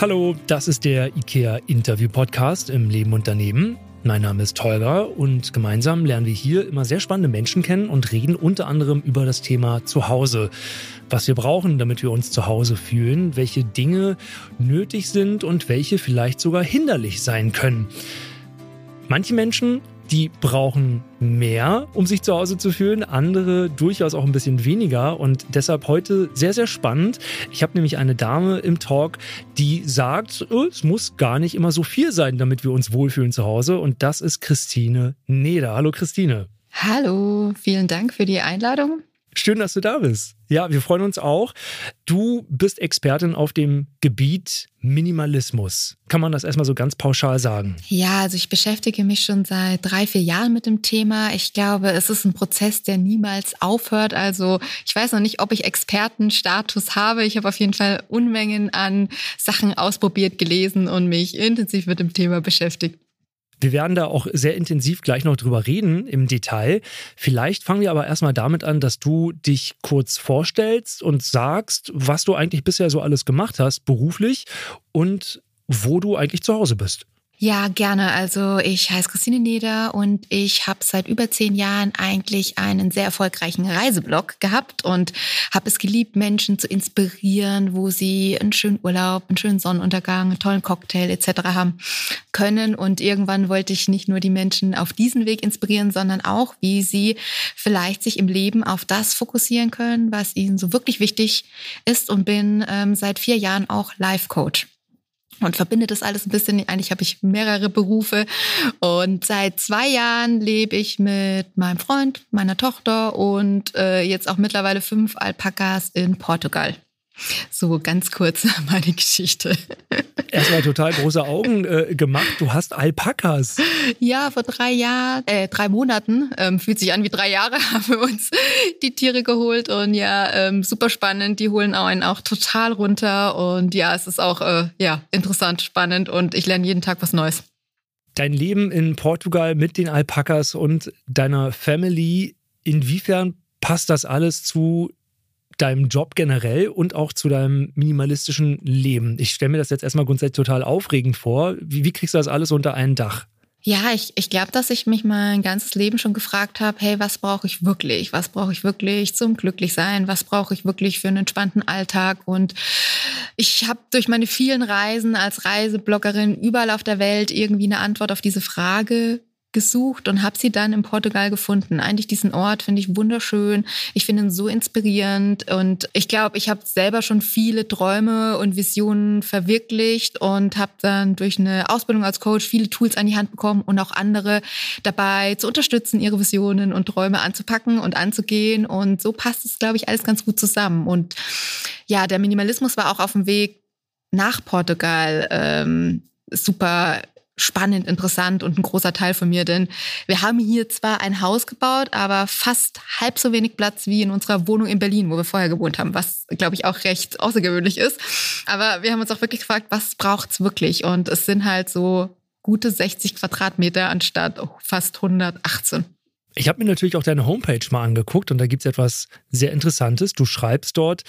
Hallo, das ist der IKEA Interview Podcast im Leben und Daneben. Mein Name ist Holger und gemeinsam lernen wir hier immer sehr spannende Menschen kennen und reden unter anderem über das Thema Zuhause. Was wir brauchen, damit wir uns zu Hause fühlen, welche Dinge nötig sind und welche vielleicht sogar hinderlich sein können. Manche Menschen die brauchen mehr, um sich zu Hause zu fühlen, andere durchaus auch ein bisschen weniger und deshalb heute sehr, sehr spannend. Ich habe nämlich eine Dame im Talk, die sagt, oh, es muss gar nicht immer so viel sein, damit wir uns wohlfühlen zu Hause und das ist Christine Neder. Hallo Christine. Hallo, vielen Dank für die Einladung. Schön, dass du da bist. Ja, wir freuen uns auch. Du bist Expertin auf dem Gebiet Minimalismus. Kann man das erstmal so ganz pauschal sagen? Ja, also ich beschäftige mich schon seit drei, vier Jahren mit dem Thema. Ich glaube, es ist ein Prozess, der niemals aufhört. Also ich weiß noch nicht, ob ich Expertenstatus habe. Ich habe auf jeden Fall Unmengen an Sachen ausprobiert, gelesen und mich intensiv mit dem Thema beschäftigt. Wir werden da auch sehr intensiv gleich noch drüber reden im Detail. Vielleicht fangen wir aber erstmal damit an, dass du dich kurz vorstellst und sagst, was du eigentlich bisher so alles gemacht hast, beruflich und wo du eigentlich zu Hause bist. Ja, gerne. Also ich heiße Christine Neder und ich habe seit über zehn Jahren eigentlich einen sehr erfolgreichen Reiseblog gehabt und habe es geliebt, Menschen zu inspirieren, wo sie einen schönen Urlaub, einen schönen Sonnenuntergang, einen tollen Cocktail etc. haben können. Und irgendwann wollte ich nicht nur die Menschen auf diesen Weg inspirieren, sondern auch, wie sie vielleicht sich im Leben auf das fokussieren können, was ihnen so wirklich wichtig ist und bin ähm, seit vier Jahren auch Life-Coach und verbinde das alles ein bisschen. Eigentlich habe ich mehrere Berufe und seit zwei Jahren lebe ich mit meinem Freund, meiner Tochter und äh, jetzt auch mittlerweile fünf Alpakas in Portugal. So ganz kurz meine Geschichte. Erstmal total große Augen äh, gemacht. Du hast Alpakas. Ja, vor drei Jahren, äh, drei Monaten, ähm, fühlt sich an wie drei Jahre, haben wir uns die Tiere geholt und ja, ähm, super spannend. Die holen einen auch total runter und ja, es ist auch äh, ja interessant, spannend und ich lerne jeden Tag was Neues. Dein Leben in Portugal mit den Alpakas und deiner Family, inwiefern passt das alles zu deinem Job generell und auch zu deinem minimalistischen Leben. Ich stelle mir das jetzt erstmal grundsätzlich total aufregend vor. Wie, wie kriegst du das alles unter ein Dach? Ja, ich, ich glaube, dass ich mich mein ganzes Leben schon gefragt habe, hey, was brauche ich wirklich? Was brauche ich wirklich zum Glücklichsein? Was brauche ich wirklich für einen entspannten Alltag? Und ich habe durch meine vielen Reisen als Reisebloggerin überall auf der Welt irgendwie eine Antwort auf diese Frage gesucht und habe sie dann in Portugal gefunden. Eigentlich diesen Ort finde ich wunderschön. Ich finde ihn so inspirierend und ich glaube, ich habe selber schon viele Träume und Visionen verwirklicht und habe dann durch eine Ausbildung als Coach viele Tools an die Hand bekommen und auch andere dabei zu unterstützen, ihre Visionen und Träume anzupacken und anzugehen. Und so passt es, glaube ich, alles ganz gut zusammen. Und ja, der Minimalismus war auch auf dem Weg nach Portugal ähm, super spannend, interessant und ein großer Teil von mir, denn wir haben hier zwar ein Haus gebaut, aber fast halb so wenig Platz wie in unserer Wohnung in Berlin, wo wir vorher gewohnt haben, was, glaube ich, auch recht außergewöhnlich ist. Aber wir haben uns auch wirklich gefragt, was braucht's wirklich? Und es sind halt so gute 60 Quadratmeter anstatt fast 118. Ich habe mir natürlich auch deine Homepage mal angeguckt und da gibt es etwas sehr Interessantes. Du schreibst dort,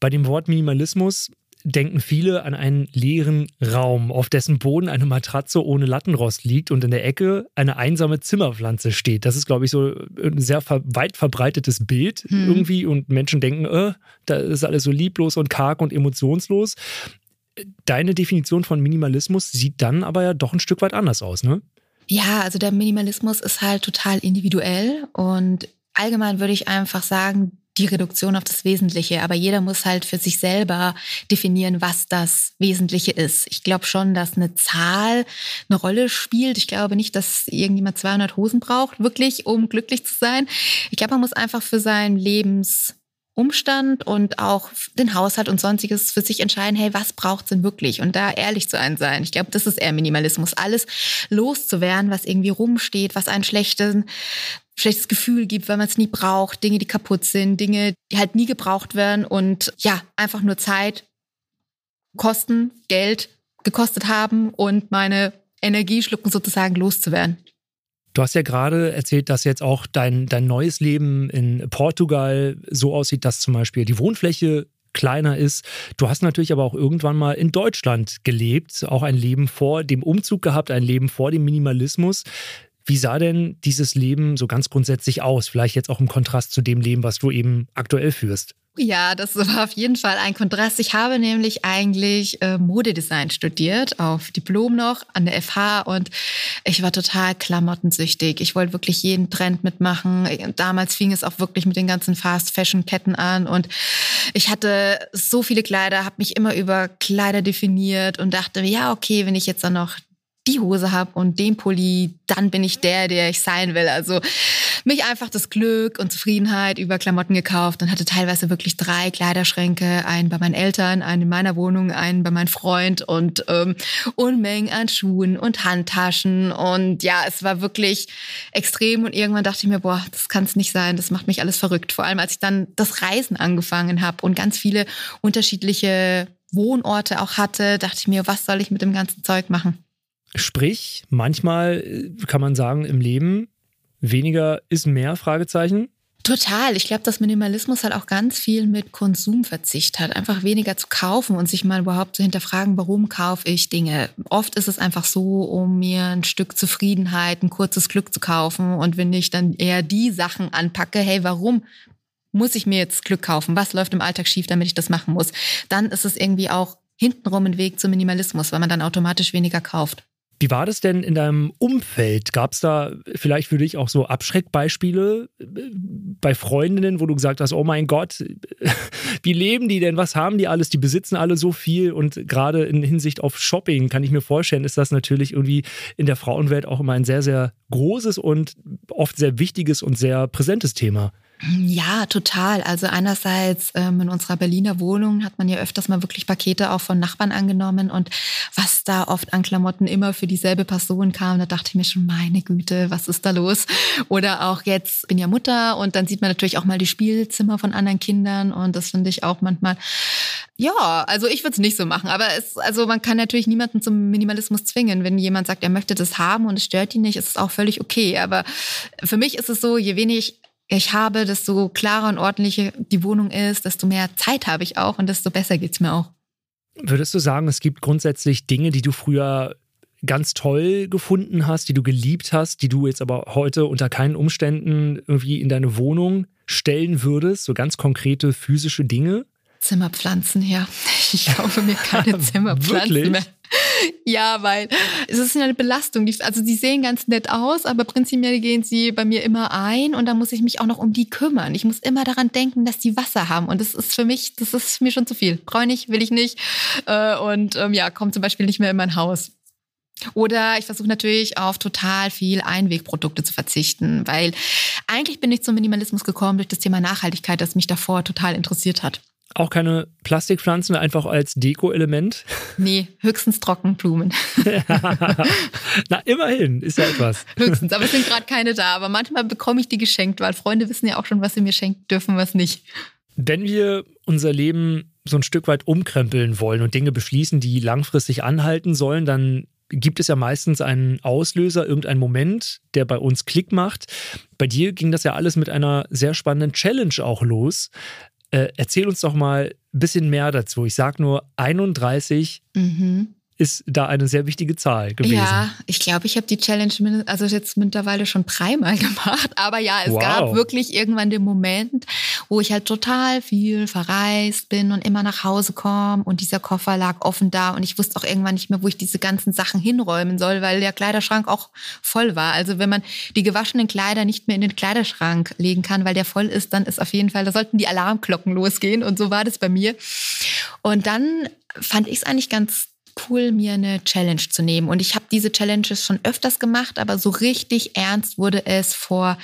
bei dem Wort Minimalismus denken viele an einen leeren Raum, auf dessen Boden eine Matratze ohne Lattenrost liegt und in der Ecke eine einsame Zimmerpflanze steht. Das ist, glaube ich, so ein sehr weit verbreitetes Bild hm. irgendwie und Menschen denken, äh, da ist alles so lieblos und karg und emotionslos. Deine Definition von Minimalismus sieht dann aber ja doch ein Stück weit anders aus, ne? Ja, also der Minimalismus ist halt total individuell und allgemein würde ich einfach sagen, die Reduktion auf das Wesentliche. Aber jeder muss halt für sich selber definieren, was das Wesentliche ist. Ich glaube schon, dass eine Zahl eine Rolle spielt. Ich glaube nicht, dass irgendjemand 200 Hosen braucht, wirklich, um glücklich zu sein. Ich glaube, man muss einfach für sein Lebens Umstand und auch den Haushalt und sonstiges für sich entscheiden, hey, was braucht's denn wirklich? Und da ehrlich zu einem sein. Ich glaube, das ist eher Minimalismus. Alles loszuwerden, was irgendwie rumsteht, was einen schlechten, schlechtes Gefühl gibt, weil man es nie braucht, Dinge, die kaputt sind, Dinge, die halt nie gebraucht werden und ja, einfach nur Zeit, Kosten, Geld gekostet haben und meine Energie schlucken sozusagen loszuwerden. Du hast ja gerade erzählt, dass jetzt auch dein, dein neues Leben in Portugal so aussieht, dass zum Beispiel die Wohnfläche kleiner ist. Du hast natürlich aber auch irgendwann mal in Deutschland gelebt, auch ein Leben vor dem Umzug gehabt, ein Leben vor dem Minimalismus. Wie sah denn dieses Leben so ganz grundsätzlich aus? Vielleicht jetzt auch im Kontrast zu dem Leben, was du eben aktuell führst. Ja, das war auf jeden Fall ein Kontrast. Ich habe nämlich eigentlich äh, Modedesign studiert, auf Diplom noch an der FH und ich war total klamottensüchtig. Ich wollte wirklich jeden Trend mitmachen. Damals fing es auch wirklich mit den ganzen Fast-Fashion-Ketten an und ich hatte so viele Kleider, habe mich immer über Kleider definiert und dachte, ja, okay, wenn ich jetzt dann noch die Hose habe und den Pulli, dann bin ich der, der ich sein will. Also mich einfach das Glück und Zufriedenheit über Klamotten gekauft und hatte teilweise wirklich drei Kleiderschränke, einen bei meinen Eltern, einen in meiner Wohnung, einen bei meinem Freund und ähm, Unmengen an Schuhen und Handtaschen und ja, es war wirklich extrem und irgendwann dachte ich mir, boah, das kann es nicht sein, das macht mich alles verrückt. Vor allem als ich dann das Reisen angefangen habe und ganz viele unterschiedliche Wohnorte auch hatte, dachte ich mir, was soll ich mit dem ganzen Zeug machen? Sprich, manchmal äh, kann man sagen, im Leben weniger ist mehr, Fragezeichen. Total. Ich glaube, dass Minimalismus halt auch ganz viel mit Konsumverzicht hat. Einfach weniger zu kaufen und sich mal überhaupt zu hinterfragen, warum kaufe ich Dinge. Oft ist es einfach so, um mir ein Stück Zufriedenheit, ein kurzes Glück zu kaufen. Und wenn ich dann eher die Sachen anpacke, hey, warum muss ich mir jetzt Glück kaufen? Was läuft im Alltag schief, damit ich das machen muss? Dann ist es irgendwie auch hintenrum ein Weg zum Minimalismus, weil man dann automatisch weniger kauft. Wie war das denn in deinem Umfeld? Gab es da vielleicht für dich auch so Abschreckbeispiele äh, bei Freundinnen, wo du gesagt hast, oh mein Gott, wie leben die denn? Was haben die alles? Die besitzen alle so viel und gerade in Hinsicht auf Shopping kann ich mir vorstellen, ist das natürlich irgendwie in der Frauenwelt auch immer ein sehr, sehr großes und oft sehr wichtiges und sehr präsentes Thema. Ja, total. Also einerseits ähm, in unserer Berliner Wohnung hat man ja öfters mal wirklich Pakete auch von Nachbarn angenommen und was da oft an Klamotten immer für dieselbe Person kam, da dachte ich mir schon, meine Güte, was ist da los? Oder auch jetzt bin ja Mutter und dann sieht man natürlich auch mal die Spielzimmer von anderen Kindern und das finde ich auch manchmal, ja, also ich würde es nicht so machen, aber es, also man kann natürlich niemanden zum Minimalismus zwingen. Wenn jemand sagt, er möchte das haben und es stört ihn nicht, ist es auch völlig okay. Aber für mich ist es so, je wenig ich habe, desto klarer und ordentlicher die Wohnung ist, desto mehr Zeit habe ich auch und desto besser geht es mir auch. Würdest du sagen, es gibt grundsätzlich Dinge, die du früher ganz toll gefunden hast, die du geliebt hast, die du jetzt aber heute unter keinen Umständen irgendwie in deine Wohnung stellen würdest, so ganz konkrete physische Dinge? Zimmerpflanzen, ja. Ich kaufe mir keine Zimmerpflanzen mehr. Ja, weil es ist eine Belastung. Also die sehen ganz nett aus, aber prinzipiell gehen sie bei mir immer ein und da muss ich mich auch noch um die kümmern. Ich muss immer daran denken, dass die Wasser haben und das ist für mich, das ist mir schon zu viel. Brauche ich, will ich nicht äh, und ähm, ja, kommt zum Beispiel nicht mehr in mein Haus. Oder ich versuche natürlich auf total viel Einwegprodukte zu verzichten, weil eigentlich bin ich zum Minimalismus gekommen durch das Thema Nachhaltigkeit, das mich davor total interessiert hat. Auch keine Plastikpflanzen, einfach als Deko-Element? Nee, höchstens Trockenblumen. Na, immerhin, ist ja etwas. Höchstens, aber es sind gerade keine da. Aber manchmal bekomme ich die geschenkt, weil Freunde wissen ja auch schon, was sie mir schenken dürfen, was nicht. Wenn wir unser Leben so ein Stück weit umkrempeln wollen und Dinge beschließen, die langfristig anhalten sollen, dann gibt es ja meistens einen Auslöser, irgendeinen Moment, der bei uns Klick macht. Bei dir ging das ja alles mit einer sehr spannenden Challenge auch los. Äh, erzähl uns doch mal ein bisschen mehr dazu. Ich sage nur 31 mhm ist da eine sehr wichtige Zahl gewesen. Ja, ich glaube, ich habe die Challenge also jetzt mittlerweile schon dreimal gemacht. Aber ja, es wow. gab wirklich irgendwann den Moment, wo ich halt total viel verreist bin und immer nach Hause komme und dieser Koffer lag offen da und ich wusste auch irgendwann nicht mehr, wo ich diese ganzen Sachen hinräumen soll, weil der Kleiderschrank auch voll war. Also wenn man die gewaschenen Kleider nicht mehr in den Kleiderschrank legen kann, weil der voll ist, dann ist auf jeden Fall, da sollten die Alarmglocken losgehen und so war das bei mir. Und dann fand ich es eigentlich ganz cool, mir eine Challenge zu nehmen. Und ich habe diese Challenges schon öfters gemacht, aber so richtig ernst wurde es vor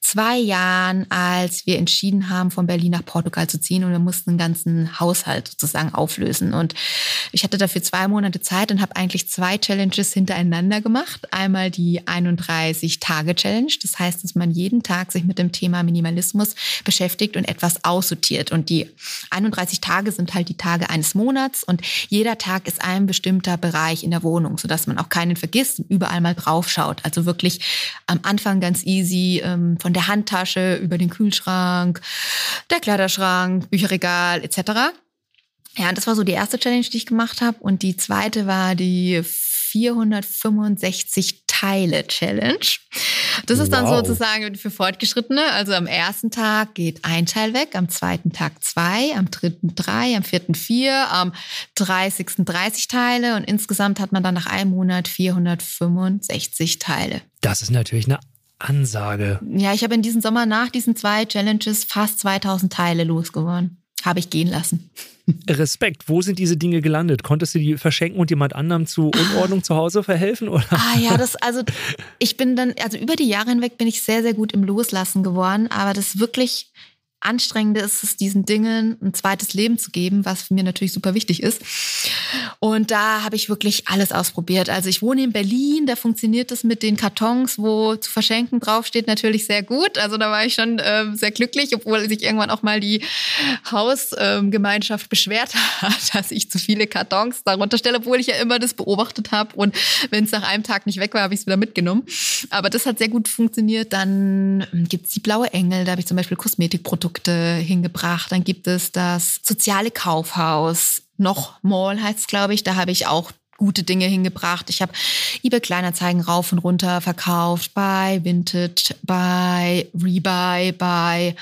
zwei Jahren, als wir entschieden haben, von Berlin nach Portugal zu ziehen und wir mussten einen ganzen Haushalt sozusagen auflösen. Und ich hatte dafür zwei Monate Zeit und habe eigentlich zwei Challenges hintereinander gemacht. Einmal die 31-Tage-Challenge. Das heißt, dass man jeden Tag sich mit dem Thema Minimalismus beschäftigt und etwas aussortiert. Und die 31 Tage sind halt die Tage eines Monats und jeder Tag ist ein bestimmter Bereich in der Wohnung, sodass man auch keinen vergisst und überall mal drauf schaut. Also wirklich am Anfang ganz easy ähm, von der Handtasche über den Kühlschrank, der Kleiderschrank, Bücherregal etc. Ja, das war so die erste Challenge, die ich gemacht habe. Und die zweite war die 465 Teile Challenge. Das ist wow. dann sozusagen für Fortgeschrittene. Also am ersten Tag geht ein Teil weg, am zweiten Tag zwei, am dritten drei, am vierten vier, am 30. 30 Teile und insgesamt hat man dann nach einem Monat 465 Teile. Das ist natürlich eine Ansage. Ja, ich habe in diesem Sommer nach diesen zwei Challenges fast 2000 Teile losgeworden. Habe ich gehen lassen. Respekt. Wo sind diese Dinge gelandet? Konntest du die verschenken und jemand anderem zu Unordnung zu Hause verhelfen? Oder? Ah ja, das, also ich bin dann, also über die Jahre hinweg bin ich sehr, sehr gut im Loslassen geworden, aber das wirklich Anstrengende ist es, diesen Dingen ein zweites Leben zu geben, was mir natürlich super wichtig ist. Und da habe ich wirklich alles ausprobiert. Also ich wohne in Berlin, da funktioniert das mit den Kartons, wo zu verschenken draufsteht, natürlich sehr gut. Also da war ich schon äh, sehr glücklich, obwohl sich irgendwann auch mal die Hausgemeinschaft ähm, beschwert hat, dass ich zu viele Kartons darunter stelle, obwohl ich ja immer das beobachtet habe. Und wenn es nach einem Tag nicht weg war, habe ich es wieder mitgenommen. Aber das hat sehr gut funktioniert. Dann gibt es die blaue Engel, da habe ich zum Beispiel Kosmetikprodukte Produkte hingebracht. Dann gibt es das soziale Kaufhaus. Noch Mall heißt es, glaube ich. Da habe ich auch gute Dinge hingebracht. Ich habe eBay Kleinanzeigen rauf und runter verkauft bei Vintage, bei Rebuy, bei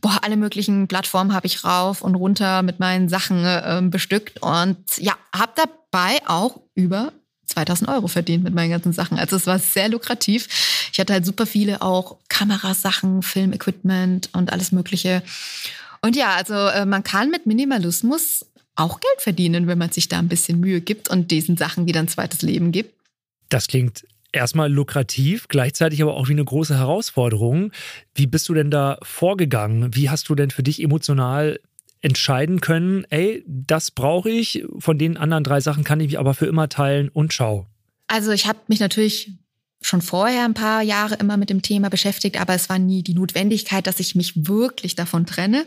boah, alle möglichen Plattformen habe ich rauf und runter mit meinen Sachen äh, bestückt und ja, habe dabei auch über 2000 Euro verdient mit meinen ganzen Sachen. Also es war sehr lukrativ. Ich hatte halt super viele auch Kamerasachen, Filmequipment und alles Mögliche. Und ja, also äh, man kann mit Minimalismus auch Geld verdienen, wenn man sich da ein bisschen Mühe gibt und diesen Sachen wieder ein zweites Leben gibt. Das klingt erstmal lukrativ, gleichzeitig aber auch wie eine große Herausforderung. Wie bist du denn da vorgegangen? Wie hast du denn für dich emotional entscheiden können, ey, das brauche ich, von den anderen drei Sachen kann ich mich aber für immer teilen und schau. Also ich habe mich natürlich schon vorher ein paar Jahre immer mit dem Thema beschäftigt, aber es war nie die Notwendigkeit, dass ich mich wirklich davon trenne.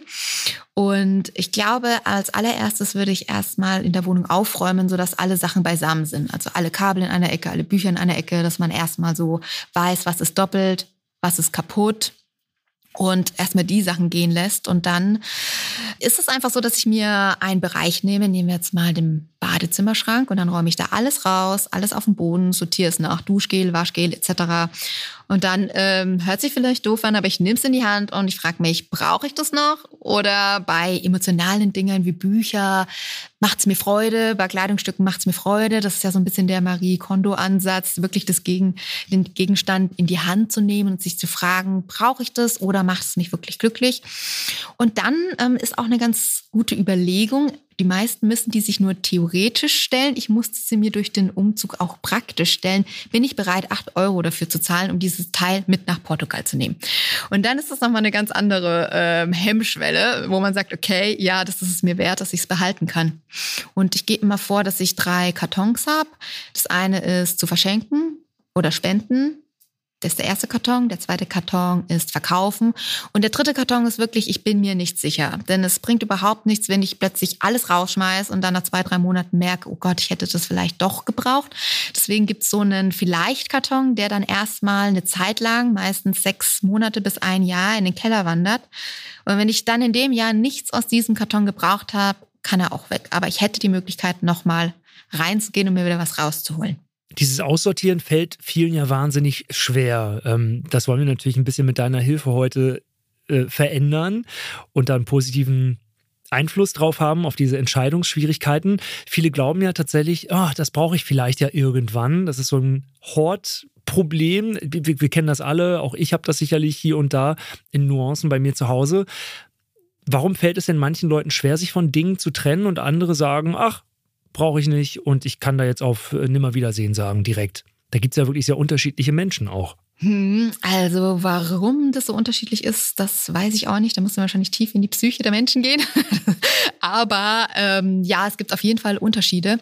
Und ich glaube, als allererstes würde ich erstmal in der Wohnung aufräumen, sodass alle Sachen beisammen sind. Also alle Kabel in einer Ecke, alle Bücher in einer Ecke, dass man erstmal so weiß, was ist doppelt, was ist kaputt und erstmal die Sachen gehen lässt. Und dann ist es einfach so, dass ich mir einen Bereich nehme, nehmen wir jetzt mal den Badezimmerschrank und dann räume ich da alles raus, alles auf den Boden, sortiere es nach Duschgel, Waschgel etc. Und dann ähm, hört sich vielleicht doof an, aber ich nehme es in die Hand und ich frage mich, brauche ich das noch? Oder bei emotionalen Dingen wie Bücher macht es mir Freude, bei Kleidungsstücken macht es mir Freude. Das ist ja so ein bisschen der Marie Kondo-Ansatz, wirklich das Gegen, den Gegenstand in die Hand zu nehmen und sich zu fragen, brauche ich das oder macht es mich wirklich glücklich? Und dann ähm, ist auch eine ganz gute Überlegung, die meisten müssen die sich nur theoretisch stellen. Ich musste sie mir durch den Umzug auch praktisch stellen. Bin ich bereit, acht Euro dafür zu zahlen, um dieses Teil mit nach Portugal zu nehmen? Und dann ist das nochmal eine ganz andere ähm, Hemmschwelle, wo man sagt, okay, ja, das ist es mir wert, dass ich es behalten kann. Und ich gehe immer vor, dass ich drei Kartons habe. Das eine ist zu verschenken oder spenden. Das ist der erste Karton. Der zweite Karton ist verkaufen. Und der dritte Karton ist wirklich, ich bin mir nicht sicher. Denn es bringt überhaupt nichts, wenn ich plötzlich alles rausschmeiße und dann nach zwei, drei Monaten merke, oh Gott, ich hätte das vielleicht doch gebraucht. Deswegen gibt es so einen Vielleicht-Karton, der dann erstmal eine Zeit lang, meistens sechs Monate bis ein Jahr, in den Keller wandert. Und wenn ich dann in dem Jahr nichts aus diesem Karton gebraucht habe, kann er auch weg. Aber ich hätte die Möglichkeit, nochmal reinzugehen und mir wieder was rauszuholen. Dieses Aussortieren fällt vielen ja wahnsinnig schwer. Ähm, das wollen wir natürlich ein bisschen mit deiner Hilfe heute äh, verändern und dann positiven Einfluss drauf haben auf diese Entscheidungsschwierigkeiten. Viele glauben ja tatsächlich, oh, das brauche ich vielleicht ja irgendwann. Das ist so ein Hortproblem. Wir, wir kennen das alle, auch ich habe das sicherlich hier und da in Nuancen bei mir zu Hause. Warum fällt es denn manchen Leuten schwer, sich von Dingen zu trennen und andere sagen, ach, brauche ich nicht und ich kann da jetzt auf äh, Nimmerwiedersehen sagen direkt. Da gibt es ja wirklich sehr unterschiedliche Menschen auch. Hm, also warum das so unterschiedlich ist, das weiß ich auch nicht. Da muss man wahrscheinlich tief in die Psyche der Menschen gehen. Aber ähm, ja, es gibt auf jeden Fall Unterschiede.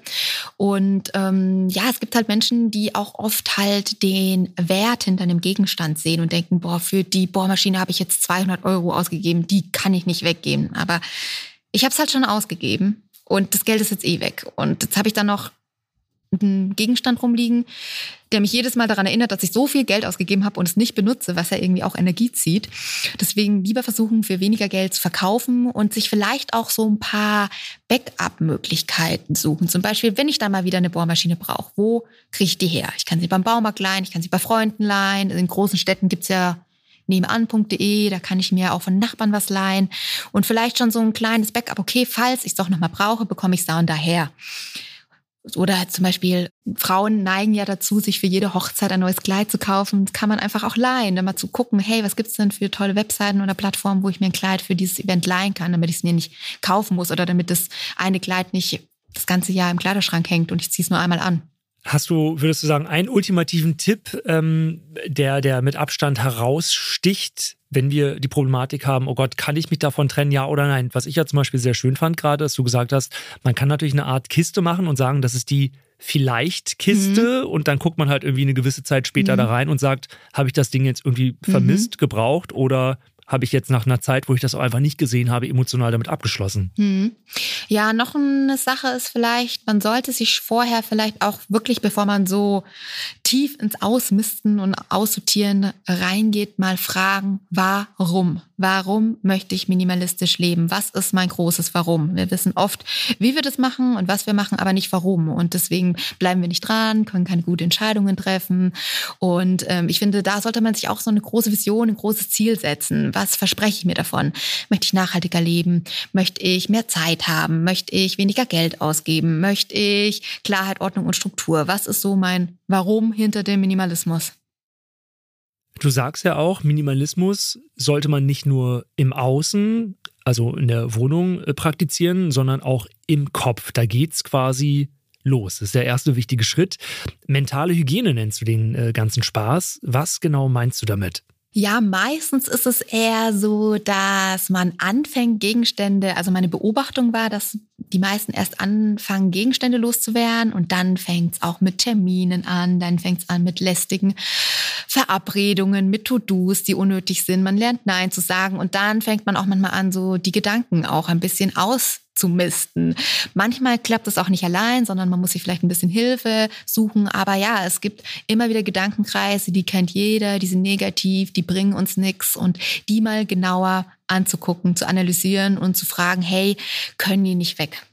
Und ähm, ja, es gibt halt Menschen, die auch oft halt den Wert hinter einem Gegenstand sehen und denken, boah, für die Bohrmaschine habe ich jetzt 200 Euro ausgegeben, die kann ich nicht weggeben. Aber ich habe es halt schon ausgegeben und das Geld ist jetzt eh weg. Und jetzt habe ich dann noch einen Gegenstand rumliegen, der mich jedes Mal daran erinnert, dass ich so viel Geld ausgegeben habe und es nicht benutze, was ja irgendwie auch Energie zieht. Deswegen lieber versuchen, für weniger Geld zu verkaufen und sich vielleicht auch so ein paar Backup-Möglichkeiten suchen. Zum Beispiel, wenn ich da mal wieder eine Bohrmaschine brauche, wo kriege ich die her? Ich kann sie beim Baumarkt leihen, ich kann sie bei Freunden leihen. In großen Städten gibt's ja nebenan.de, da kann ich mir auch von Nachbarn was leihen und vielleicht schon so ein kleines Backup, okay, falls ich es doch nochmal brauche, bekomme ich es da und daher. Oder zum Beispiel, Frauen neigen ja dazu, sich für jede Hochzeit ein neues Kleid zu kaufen. Das kann man einfach auch leihen, dann mal zu gucken, hey, was gibt's denn für tolle Webseiten oder Plattformen, wo ich mir ein Kleid für dieses Event leihen kann, damit ich es mir nicht kaufen muss oder damit das eine Kleid nicht das ganze Jahr im Kleiderschrank hängt und ich ziehe es nur einmal an. Hast du, würdest du sagen, einen ultimativen Tipp, ähm, der, der mit Abstand heraussticht, wenn wir die Problematik haben, oh Gott, kann ich mich davon trennen, ja oder nein? Was ich ja zum Beispiel sehr schön fand gerade, dass du gesagt hast, man kann natürlich eine Art Kiste machen und sagen, das ist die vielleicht Kiste mhm. und dann guckt man halt irgendwie eine gewisse Zeit später mhm. da rein und sagt, habe ich das Ding jetzt irgendwie vermisst, mhm. gebraucht oder habe ich jetzt nach einer Zeit, wo ich das auch einfach nicht gesehen habe, emotional damit abgeschlossen. Hm. Ja, noch eine Sache ist vielleicht, man sollte sich vorher vielleicht auch wirklich, bevor man so tief ins Ausmisten und Aussortieren reingeht, mal fragen, warum? Warum möchte ich minimalistisch leben? Was ist mein großes Warum? Wir wissen oft, wie wir das machen und was wir machen, aber nicht warum. Und deswegen bleiben wir nicht dran, können keine guten Entscheidungen treffen. Und ähm, ich finde, da sollte man sich auch so eine große Vision, ein großes Ziel setzen. Was verspreche ich mir davon? Möchte ich nachhaltiger leben? Möchte ich mehr Zeit haben? Möchte ich weniger Geld ausgeben? Möchte ich Klarheit, Ordnung und Struktur? Was ist so mein Warum hinter dem Minimalismus? Du sagst ja auch, Minimalismus sollte man nicht nur im Außen, also in der Wohnung äh, praktizieren, sondern auch im Kopf. Da geht es quasi los. Das ist der erste wichtige Schritt. Mentale Hygiene nennst du den äh, ganzen Spaß. Was genau meinst du damit? Ja, meistens ist es eher so, dass man anfängt, Gegenstände, also meine Beobachtung war, dass die meisten erst anfangen, Gegenstände loszuwerden und dann fängt es auch mit Terminen an, dann fängt es an mit lästigen Verabredungen, mit To-Dos, die unnötig sind. Man lernt Nein zu sagen und dann fängt man auch manchmal an, so die Gedanken auch ein bisschen aus zu misten. Manchmal klappt es auch nicht allein, sondern man muss sich vielleicht ein bisschen Hilfe suchen. Aber ja, es gibt immer wieder Gedankenkreise, die kennt jeder, die sind negativ, die bringen uns nichts und die mal genauer anzugucken, zu analysieren und zu fragen, hey, können die nicht weg?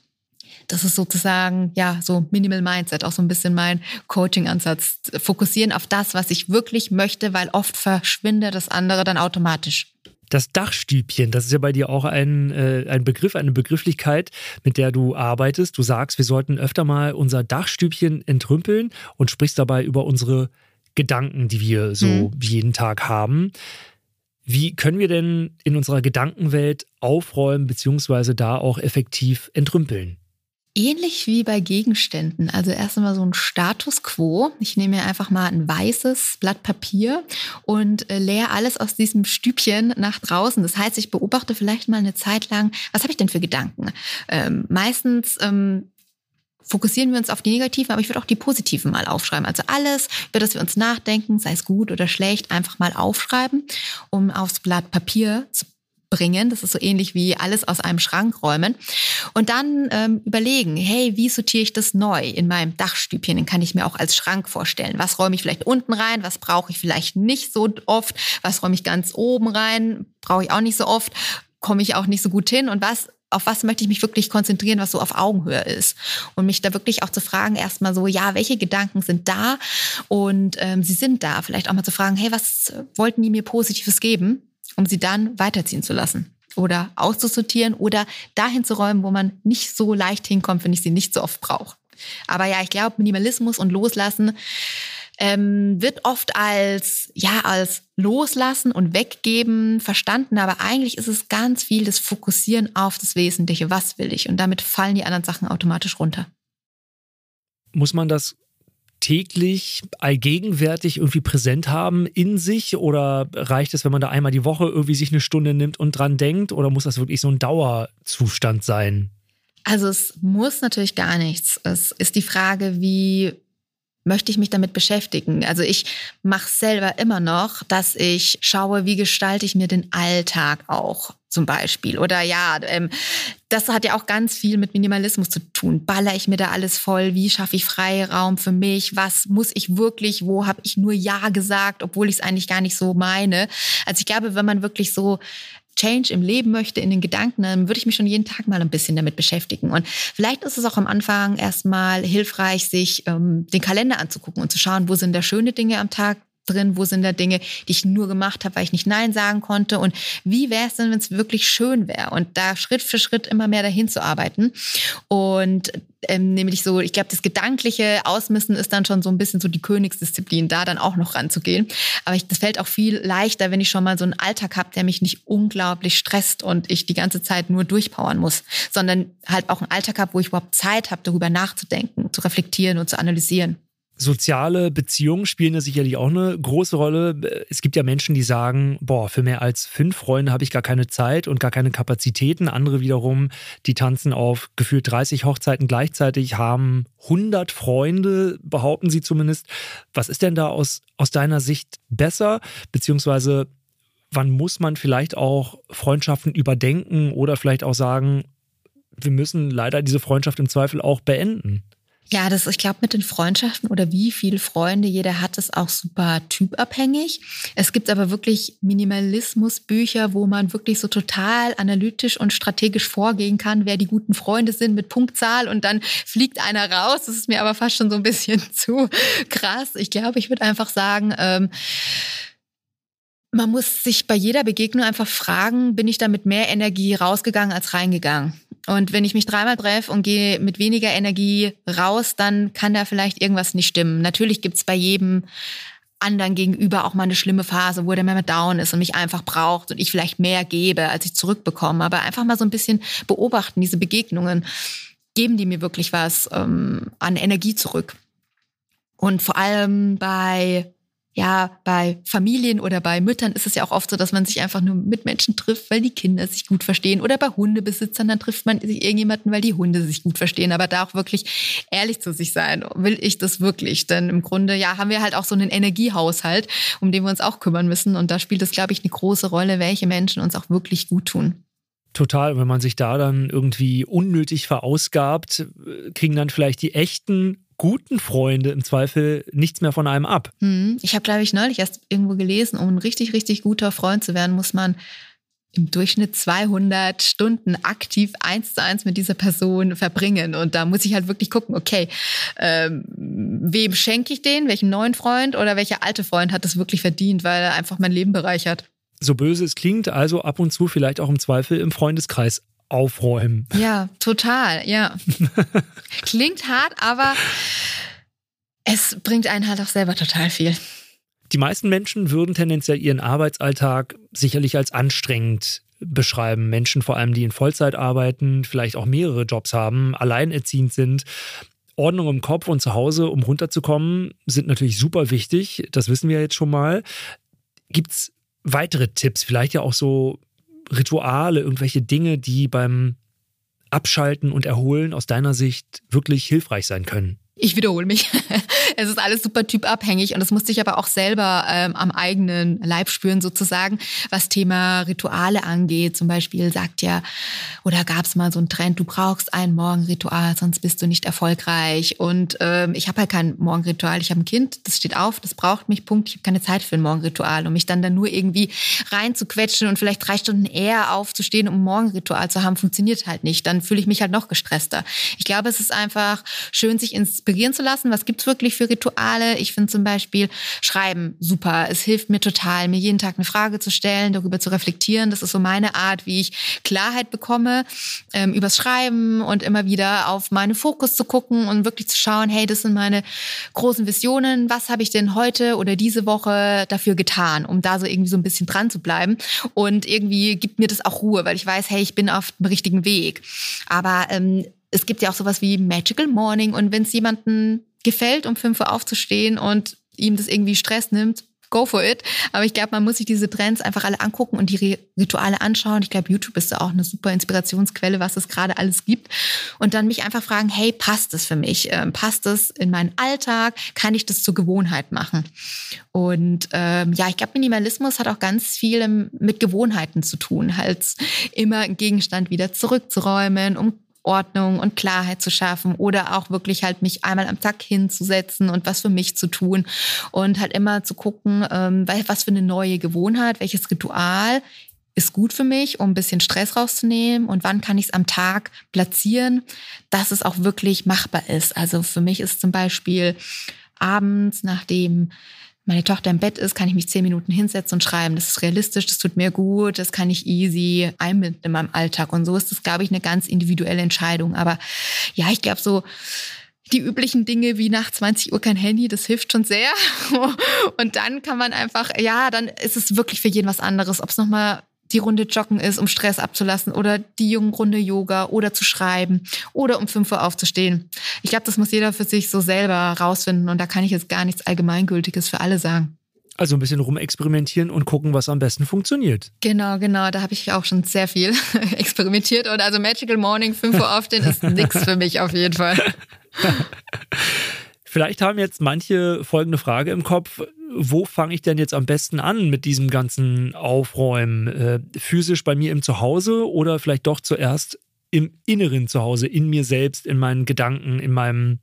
Das ist sozusagen, ja, so Minimal Mindset, auch so ein bisschen mein Coaching-Ansatz. Fokussieren auf das, was ich wirklich möchte, weil oft verschwindet das andere dann automatisch. Das Dachstübchen, das ist ja bei dir auch ein, äh, ein Begriff, eine Begrifflichkeit, mit der du arbeitest. Du sagst, wir sollten öfter mal unser Dachstübchen entrümpeln und sprichst dabei über unsere Gedanken, die wir so mhm. jeden Tag haben. Wie können wir denn in unserer Gedankenwelt aufräumen, beziehungsweise da auch effektiv entrümpeln? Ähnlich wie bei Gegenständen. Also erst einmal so ein Status quo. Ich nehme mir einfach mal ein weißes Blatt Papier und äh, leere alles aus diesem Stübchen nach draußen. Das heißt, ich beobachte vielleicht mal eine Zeit lang, was habe ich denn für Gedanken? Ähm, meistens ähm, fokussieren wir uns auf die negativen, aber ich würde auch die positiven mal aufschreiben. Also alles, über das wir uns nachdenken, sei es gut oder schlecht, einfach mal aufschreiben, um aufs Blatt Papier zu bringen. Das ist so ähnlich wie alles aus einem Schrank räumen. Und dann ähm, überlegen, hey, wie sortiere ich das neu in meinem Dachstübchen? Den kann ich mir auch als Schrank vorstellen. Was räume ich vielleicht unten rein? Was brauche ich vielleicht nicht so oft? Was räume ich ganz oben rein? Brauche ich auch nicht so oft? Komme ich auch nicht so gut hin? Und was auf was möchte ich mich wirklich konzentrieren, was so auf Augenhöhe ist. Und mich da wirklich auch zu fragen, erstmal so, ja, welche Gedanken sind da? Und ähm, sie sind da. Vielleicht auch mal zu fragen, hey, was wollten die mir Positives geben? Um sie dann weiterziehen zu lassen oder auszusortieren oder dahin zu räumen, wo man nicht so leicht hinkommt, wenn ich sie nicht so oft brauche. Aber ja, ich glaube, Minimalismus und Loslassen ähm, wird oft als ja als Loslassen und Weggeben verstanden, aber eigentlich ist es ganz viel das Fokussieren auf das Wesentliche. Was will ich? Und damit fallen die anderen Sachen automatisch runter. Muss man das täglich allgegenwärtig irgendwie präsent haben in sich oder reicht es, wenn man da einmal die Woche irgendwie sich eine Stunde nimmt und dran denkt oder muss das wirklich so ein Dauerzustand sein? Also es muss natürlich gar nichts. Es ist die Frage, wie möchte ich mich damit beschäftigen. Also ich mache selber immer noch, dass ich schaue, wie gestalte ich mir den Alltag auch zum Beispiel. Oder ja, ähm, das hat ja auch ganz viel mit Minimalismus zu tun. Baller ich mir da alles voll? Wie schaffe ich Freiraum für mich? Was muss ich wirklich? Wo habe ich nur Ja gesagt, obwohl ich es eigentlich gar nicht so meine? Also ich glaube, wenn man wirklich so Change im Leben möchte, in den Gedanken, dann würde ich mich schon jeden Tag mal ein bisschen damit beschäftigen. Und vielleicht ist es auch am Anfang erstmal hilfreich, sich ähm, den Kalender anzugucken und zu schauen, wo sind da schöne Dinge am Tag, drin? Wo sind da Dinge, die ich nur gemacht habe, weil ich nicht Nein sagen konnte? Und wie wäre es denn, wenn es wirklich schön wäre? Und da Schritt für Schritt immer mehr dahin zu arbeiten. Und ähm, nämlich so, ich glaube, das gedankliche Ausmissen ist dann schon so ein bisschen so die Königsdisziplin, da dann auch noch ranzugehen. Aber ich, das fällt auch viel leichter, wenn ich schon mal so einen Alltag habe, der mich nicht unglaublich stresst und ich die ganze Zeit nur durchpowern muss, sondern halt auch einen Alltag habe, wo ich überhaupt Zeit habe, darüber nachzudenken, zu reflektieren und zu analysieren. Soziale Beziehungen spielen da sicherlich auch eine große Rolle. Es gibt ja Menschen, die sagen, boah, für mehr als fünf Freunde habe ich gar keine Zeit und gar keine Kapazitäten. Andere wiederum, die tanzen auf gefühlt 30 Hochzeiten gleichzeitig, haben 100 Freunde, behaupten sie zumindest. Was ist denn da aus, aus deiner Sicht besser? Beziehungsweise, wann muss man vielleicht auch Freundschaften überdenken oder vielleicht auch sagen, wir müssen leider diese Freundschaft im Zweifel auch beenden? Ja, das, ich glaube, mit den Freundschaften oder wie viele Freunde jeder hat, ist auch super typabhängig. Es gibt aber wirklich Minimalismusbücher, wo man wirklich so total analytisch und strategisch vorgehen kann, wer die guten Freunde sind mit Punktzahl und dann fliegt einer raus. Das ist mir aber fast schon so ein bisschen zu krass. Ich glaube, ich würde einfach sagen, ähm, man muss sich bei jeder Begegnung einfach fragen, bin ich da mit mehr Energie rausgegangen als reingegangen? Und wenn ich mich dreimal treffe und gehe mit weniger Energie raus, dann kann da vielleicht irgendwas nicht stimmen. Natürlich gibt's bei jedem anderen gegenüber auch mal eine schlimme Phase, wo der mehr down ist und mich einfach braucht und ich vielleicht mehr gebe, als ich zurückbekomme. Aber einfach mal so ein bisschen beobachten, diese Begegnungen. Geben die mir wirklich was ähm, an Energie zurück? Und vor allem bei ja, bei Familien oder bei Müttern ist es ja auch oft so, dass man sich einfach nur mit Menschen trifft, weil die Kinder sich gut verstehen. Oder bei Hundebesitzern, dann trifft man sich irgendjemanden, weil die Hunde sich gut verstehen. Aber da auch wirklich ehrlich zu sich sein. Will ich das wirklich? Denn im Grunde, ja, haben wir halt auch so einen Energiehaushalt, um den wir uns auch kümmern müssen. Und da spielt es, glaube ich, eine große Rolle, welche Menschen uns auch wirklich gut tun. Total. Wenn man sich da dann irgendwie unnötig verausgabt, kriegen dann vielleicht die echten guten Freunde im Zweifel nichts mehr von einem ab. Hm. Ich habe, glaube ich, neulich erst irgendwo gelesen, um ein richtig, richtig guter Freund zu werden, muss man im Durchschnitt 200 Stunden aktiv eins zu eins mit dieser Person verbringen. Und da muss ich halt wirklich gucken, okay, ähm, wem schenke ich den? Welchen neuen Freund oder welcher alte Freund hat das wirklich verdient, weil er einfach mein Leben bereichert? So böse es klingt, also ab und zu vielleicht auch im Zweifel im Freundeskreis aufräumen. Ja, total, ja. Klingt hart, aber es bringt einen halt auch selber total viel. Die meisten Menschen würden tendenziell ihren Arbeitsalltag sicherlich als anstrengend beschreiben. Menschen vor allem, die in Vollzeit arbeiten, vielleicht auch mehrere Jobs haben, alleinerziehend sind. Ordnung im Kopf und zu Hause, um runterzukommen, sind natürlich super wichtig. Das wissen wir jetzt schon mal. Gibt es weitere Tipps, vielleicht ja auch so Rituale, irgendwelche Dinge, die beim Abschalten und Erholen aus deiner Sicht wirklich hilfreich sein können? Ich wiederhole mich. es ist alles super typabhängig und das musste ich aber auch selber ähm, am eigenen Leib spüren sozusagen, was Thema Rituale angeht. Zum Beispiel sagt ja, oder gab es mal so einen Trend, du brauchst ein Morgenritual, sonst bist du nicht erfolgreich. Und ähm, ich habe halt kein Morgenritual. Ich habe ein Kind, das steht auf, das braucht mich, Punkt. Ich habe keine Zeit für ein Morgenritual, um mich dann, dann nur irgendwie reinzuquetschen und vielleicht drei Stunden eher aufzustehen, um ein Morgenritual zu haben, funktioniert halt nicht. Dann fühle ich mich halt noch gestresster. Ich glaube, es ist einfach schön, sich ins inspirieren zu lassen. Was gibt's wirklich für Rituale? Ich finde zum Beispiel Schreiben super. Es hilft mir total, mir jeden Tag eine Frage zu stellen, darüber zu reflektieren. Das ist so meine Art, wie ich Klarheit bekomme ähm, übers Schreiben und immer wieder auf meinen Fokus zu gucken und wirklich zu schauen, hey, das sind meine großen Visionen. Was habe ich denn heute oder diese Woche dafür getan, um da so irgendwie so ein bisschen dran zu bleiben? Und irgendwie gibt mir das auch Ruhe, weil ich weiß, hey, ich bin auf dem richtigen Weg. Aber ähm, es gibt ja auch sowas wie Magical Morning und wenn es jemanden gefällt, um 5 Uhr aufzustehen und ihm das irgendwie Stress nimmt, go for it. Aber ich glaube, man muss sich diese Trends einfach alle angucken und die Rituale anschauen. Ich glaube, YouTube ist da auch eine super Inspirationsquelle, was es gerade alles gibt. Und dann mich einfach fragen, hey, passt das für mich? Ähm, passt das in meinen Alltag? Kann ich das zur Gewohnheit machen? Und ähm, ja, ich glaube, Minimalismus hat auch ganz viel mit Gewohnheiten zu tun, halt immer einen Gegenstand wieder zurückzuräumen, um Ordnung und Klarheit zu schaffen oder auch wirklich halt mich einmal am Tag hinzusetzen und was für mich zu tun und halt immer zu gucken, ähm, was für eine neue Gewohnheit, welches Ritual ist gut für mich, um ein bisschen Stress rauszunehmen und wann kann ich es am Tag platzieren, dass es auch wirklich machbar ist. Also für mich ist zum Beispiel abends, nachdem meine Tochter im Bett ist, kann ich mich zehn Minuten hinsetzen und schreiben. Das ist realistisch, das tut mir gut, das kann ich easy einbinden in meinem Alltag. Und so ist das, glaube ich, eine ganz individuelle Entscheidung. Aber ja, ich glaube so, die üblichen Dinge wie nach 20 Uhr kein Handy, das hilft schon sehr. Und dann kann man einfach, ja, dann ist es wirklich für jeden was anderes. Ob es nochmal die Runde joggen ist, um Stress abzulassen oder die jungen Runde Yoga oder zu schreiben oder um 5 Uhr aufzustehen. Ich glaube, das muss jeder für sich so selber rausfinden und da kann ich jetzt gar nichts Allgemeingültiges für alle sagen. Also ein bisschen rumexperimentieren und gucken, was am besten funktioniert. Genau, genau. Da habe ich auch schon sehr viel experimentiert. Und also Magical Morning, 5 Uhr aufstehen, ist nichts für mich auf jeden Fall. Vielleicht haben jetzt manche folgende Frage im Kopf wo fange ich denn jetzt am besten an mit diesem ganzen Aufräumen? Äh, physisch bei mir im Zuhause oder vielleicht doch zuerst im inneren Zuhause, in mir selbst, in meinen Gedanken, in meinem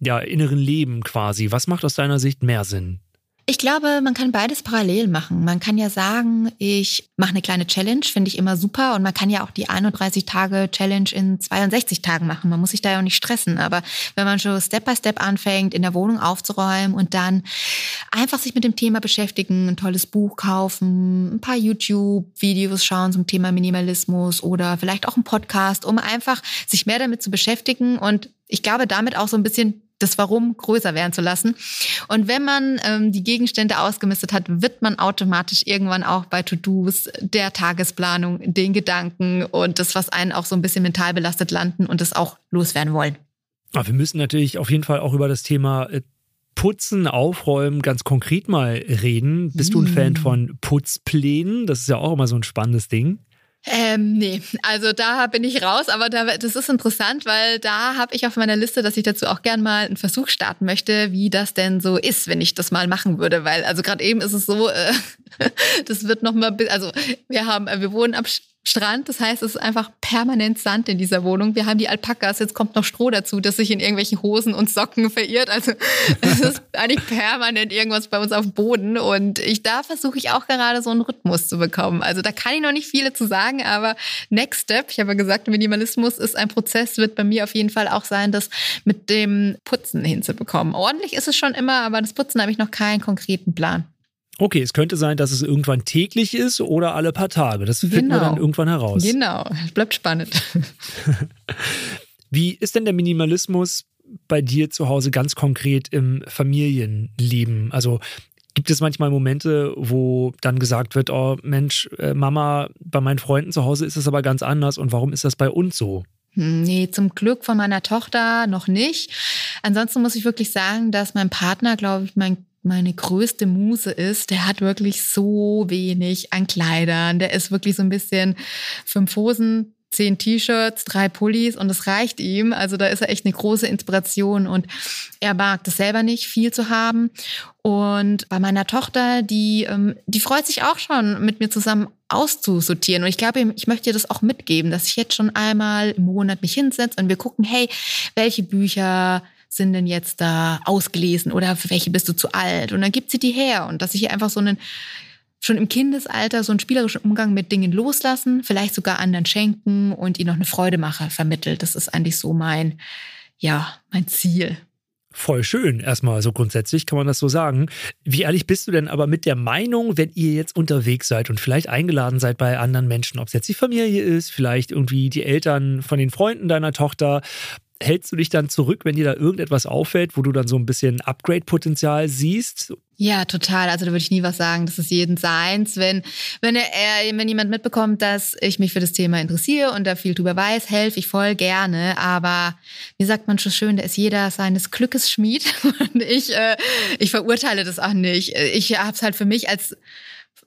ja, inneren Leben quasi? Was macht aus deiner Sicht mehr Sinn? Ich glaube, man kann beides parallel machen. Man kann ja sagen, ich mache eine kleine Challenge, finde ich immer super. Und man kann ja auch die 31 Tage Challenge in 62 Tagen machen. Man muss sich da ja auch nicht stressen. Aber wenn man schon Step by Step anfängt, in der Wohnung aufzuräumen und dann einfach sich mit dem Thema beschäftigen, ein tolles Buch kaufen, ein paar YouTube-Videos schauen zum Thema Minimalismus oder vielleicht auch ein Podcast, um einfach sich mehr damit zu beschäftigen und ich glaube, damit auch so ein bisschen das Warum größer werden zu lassen. Und wenn man ähm, die Gegenstände ausgemistet hat, wird man automatisch irgendwann auch bei To-Dos, der Tagesplanung, den Gedanken und das, was einen auch so ein bisschen mental belastet, landen und das auch loswerden wollen. Aber wir müssen natürlich auf jeden Fall auch über das Thema äh, Putzen, Aufräumen ganz konkret mal reden. Bist du ein Fan mm. von Putzplänen? Das ist ja auch immer so ein spannendes Ding. Ähm, nee, also da bin ich raus, aber da, das ist interessant, weil da habe ich auf meiner Liste, dass ich dazu auch gern mal einen Versuch starten möchte, wie das denn so ist, wenn ich das mal machen würde, weil also gerade eben ist es so, äh, das wird noch mal, also wir haben, wir wohnen am Strand. Das heißt, es ist einfach permanent Sand in dieser Wohnung. Wir haben die Alpakas, jetzt kommt noch Stroh dazu, das sich in irgendwelchen Hosen und Socken verirrt. Also es ist eigentlich permanent irgendwas bei uns auf dem Boden. Und ich, da versuche ich auch gerade so einen Rhythmus zu bekommen. Also da kann ich noch nicht viele zu sagen, aber Next Step, ich habe ja gesagt, Minimalismus ist ein Prozess, wird bei mir auf jeden Fall auch sein, das mit dem Putzen hinzubekommen. Ordentlich ist es schon immer, aber das Putzen habe ich noch keinen konkreten Plan. Okay, es könnte sein, dass es irgendwann täglich ist oder alle paar Tage. Das finden genau. wir dann irgendwann heraus. Genau, bleibt spannend. Wie ist denn der Minimalismus bei dir zu Hause ganz konkret im Familienleben? Also gibt es manchmal Momente, wo dann gesagt wird, oh Mensch, äh, Mama, bei meinen Freunden zu Hause ist es aber ganz anders und warum ist das bei uns so? Hm, nee, zum Glück von meiner Tochter noch nicht. Ansonsten muss ich wirklich sagen, dass mein Partner, glaube ich, mein meine größte Muse ist, der hat wirklich so wenig an Kleidern. Der ist wirklich so ein bisschen fünf Hosen, zehn T-Shirts, drei Pullis und das reicht ihm. Also da ist er echt eine große Inspiration und er mag das selber nicht, viel zu haben. Und bei meiner Tochter, die, ähm, die freut sich auch schon, mit mir zusammen auszusortieren. Und ich glaube, ich möchte ihr das auch mitgeben, dass ich jetzt schon einmal im Monat mich hinsetze und wir gucken, hey, welche Bücher sind denn jetzt da ausgelesen oder für welche bist du zu alt? Und dann gibt sie die her und dass ich einfach so einen schon im Kindesalter so einen spielerischen Umgang mit Dingen loslassen, vielleicht sogar anderen schenken und ihnen noch eine Freude mache, vermittelt. Das ist eigentlich so mein, ja, mein Ziel. Voll schön, erstmal so grundsätzlich kann man das so sagen. Wie ehrlich bist du denn aber mit der Meinung, wenn ihr jetzt unterwegs seid und vielleicht eingeladen seid bei anderen Menschen, ob es jetzt die Familie ist, vielleicht irgendwie die Eltern von den Freunden deiner Tochter, hältst du dich dann zurück, wenn dir da irgendetwas auffällt, wo du dann so ein bisschen Upgrade-Potenzial siehst? Ja, total. Also da würde ich nie was sagen. Das ist jeden seins. Wenn, wenn, er, wenn jemand mitbekommt, dass ich mich für das Thema interessiere und da viel drüber weiß, helfe ich voll gerne. Aber wie sagt man schon schön, da ist jeder seines Glückes Schmied. Und ich, äh, ich verurteile das auch nicht. Ich habe es halt für mich als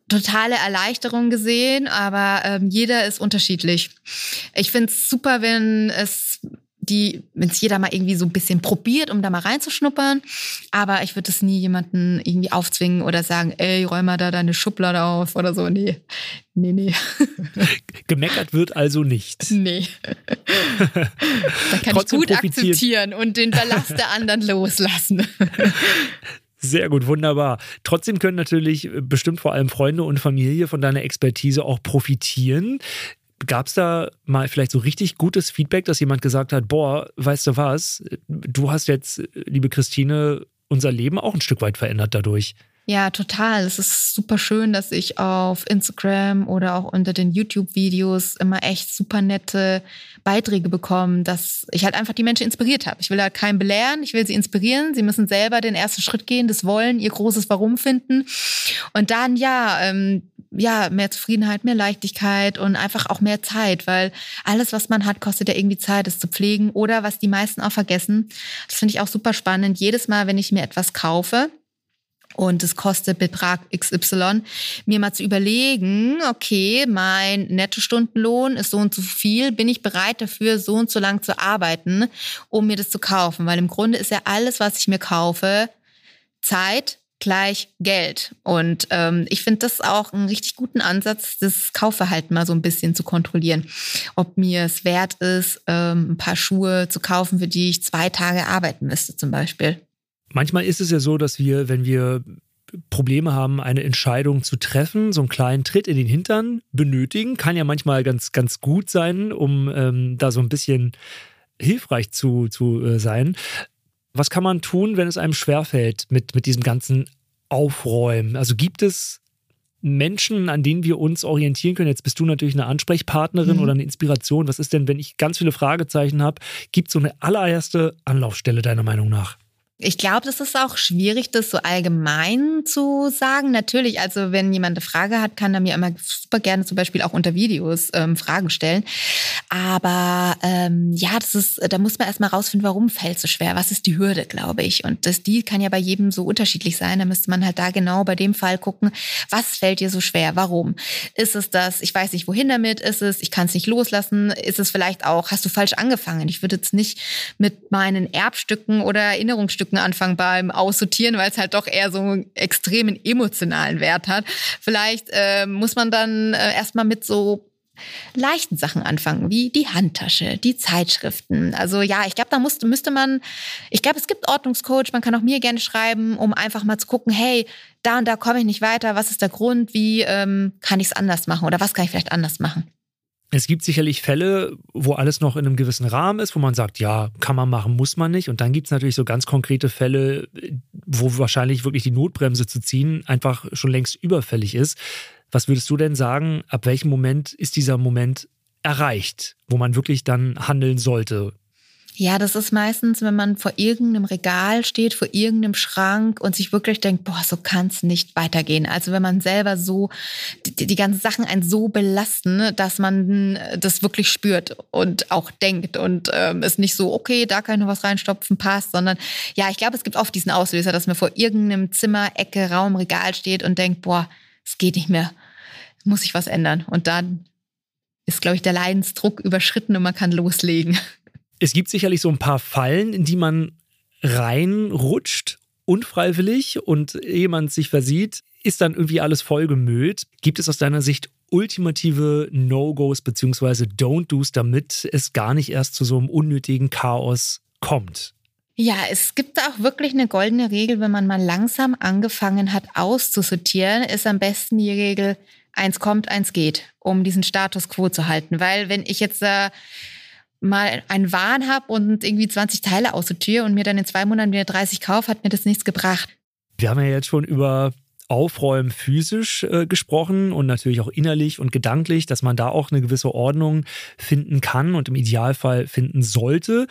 totale Erleichterung gesehen, aber ähm, jeder ist unterschiedlich. Ich finde es super, wenn es die, wenn es jeder mal irgendwie so ein bisschen probiert, um da mal reinzuschnuppern. Aber ich würde es nie jemanden irgendwie aufzwingen oder sagen, ey, räum mal da deine Schublade auf oder so. Nee, nee, nee. Gemeckert wird also nicht. Nee. da kann Trotzdem ich gut akzeptieren und den Ballast der anderen loslassen. Sehr gut, wunderbar. Trotzdem können natürlich bestimmt vor allem Freunde und Familie von deiner Expertise auch profitieren. Gab es da mal vielleicht so richtig gutes Feedback, dass jemand gesagt hat, boah, weißt du was, du hast jetzt, liebe Christine, unser Leben auch ein Stück weit verändert dadurch? Ja, total. Es ist super schön, dass ich auf Instagram oder auch unter den YouTube-Videos immer echt super nette Beiträge bekomme, dass ich halt einfach die Menschen inspiriert habe. Ich will halt keinen belehren, ich will sie inspirieren. Sie müssen selber den ersten Schritt gehen, das Wollen, ihr großes Warum finden. Und dann, ja, ähm, ja, mehr Zufriedenheit, mehr Leichtigkeit und einfach auch mehr Zeit, weil alles, was man hat, kostet ja irgendwie Zeit, es zu pflegen. Oder was die meisten auch vergessen, das finde ich auch super spannend. Jedes Mal, wenn ich mir etwas kaufe, und es kostet Betrag XY, mir mal zu überlegen, okay, mein Nettostundenlohn ist so und so viel, bin ich bereit dafür, so und so lang zu arbeiten, um mir das zu kaufen? Weil im Grunde ist ja alles, was ich mir kaufe, Zeit gleich Geld. Und ähm, ich finde das auch einen richtig guten Ansatz, das Kaufverhalten mal so ein bisschen zu kontrollieren. Ob mir es wert ist, ähm, ein paar Schuhe zu kaufen, für die ich zwei Tage arbeiten müsste zum Beispiel. Manchmal ist es ja so, dass wir, wenn wir Probleme haben, eine Entscheidung zu treffen, so einen kleinen Tritt in den Hintern benötigen. Kann ja manchmal ganz, ganz gut sein, um ähm, da so ein bisschen hilfreich zu, zu äh, sein. Was kann man tun, wenn es einem schwerfällt mit, mit diesem ganzen Aufräumen? Also gibt es Menschen, an denen wir uns orientieren können? Jetzt bist du natürlich eine Ansprechpartnerin mhm. oder eine Inspiration. Was ist denn, wenn ich ganz viele Fragezeichen habe? Gibt es so eine allererste Anlaufstelle deiner Meinung nach? Ich glaube, das ist auch schwierig, das so allgemein zu sagen. Natürlich, also wenn jemand eine Frage hat, kann er mir immer super gerne zum Beispiel auch unter Videos ähm, Fragen stellen. Aber ähm, ja, das ist, da muss man erstmal rausfinden, warum fällt so schwer. Was ist die Hürde, glaube ich. Und das die kann ja bei jedem so unterschiedlich sein. Da müsste man halt da genau bei dem Fall gucken, was fällt dir so schwer? Warum? Ist es das, ich weiß nicht, wohin damit? Ist es, ich kann es nicht loslassen? Ist es vielleicht auch, hast du falsch angefangen? Ich würde jetzt nicht mit meinen Erbstücken oder Erinnerungsstücken Stücken anfangen beim Aussortieren, weil es halt doch eher so einen extremen emotionalen Wert hat. Vielleicht äh, muss man dann äh, erstmal mit so leichten Sachen anfangen, wie die Handtasche, die Zeitschriften. Also ja, ich glaube, da musste, müsste man, ich glaube, es gibt Ordnungscoach, man kann auch mir gerne schreiben, um einfach mal zu gucken, hey, da und da komme ich nicht weiter, was ist der Grund, wie ähm, kann ich es anders machen oder was kann ich vielleicht anders machen? Es gibt sicherlich Fälle, wo alles noch in einem gewissen Rahmen ist, wo man sagt, ja, kann man machen, muss man nicht. Und dann gibt es natürlich so ganz konkrete Fälle, wo wahrscheinlich wirklich die Notbremse zu ziehen einfach schon längst überfällig ist. Was würdest du denn sagen, ab welchem Moment ist dieser Moment erreicht, wo man wirklich dann handeln sollte? Ja, das ist meistens, wenn man vor irgendeinem Regal steht, vor irgendeinem Schrank und sich wirklich denkt, boah, so kann es nicht weitergehen. Also wenn man selber so, die, die ganzen Sachen einen so belasten, dass man das wirklich spürt und auch denkt und ähm, ist nicht so, okay, da kann ich noch was reinstopfen, passt, sondern ja, ich glaube, es gibt oft diesen Auslöser, dass man vor irgendeinem Zimmer, Ecke, Raum, Regal steht und denkt, boah, es geht nicht mehr, muss ich was ändern. Und dann ist, glaube ich, der Leidensdruck überschritten und man kann loslegen es gibt sicherlich so ein paar Fallen, in die man reinrutscht, unfreiwillig und ehe man sich versieht, ist dann irgendwie alles vollgemüllt. Gibt es aus deiner Sicht ultimative No-Gos bzw. Don't-Dos, damit es gar nicht erst zu so einem unnötigen Chaos kommt? Ja, es gibt auch wirklich eine goldene Regel, wenn man mal langsam angefangen hat auszusortieren, ist am besten die Regel, eins kommt, eins geht, um diesen Status quo zu halten. Weil wenn ich jetzt äh, mal einen Wahn habe und irgendwie 20 Teile aussortiere und mir dann in zwei Monaten wieder 30 kaufe, hat mir das nichts gebracht. Wir haben ja jetzt schon über Aufräumen physisch äh, gesprochen und natürlich auch innerlich und gedanklich, dass man da auch eine gewisse Ordnung finden kann und im Idealfall finden sollte.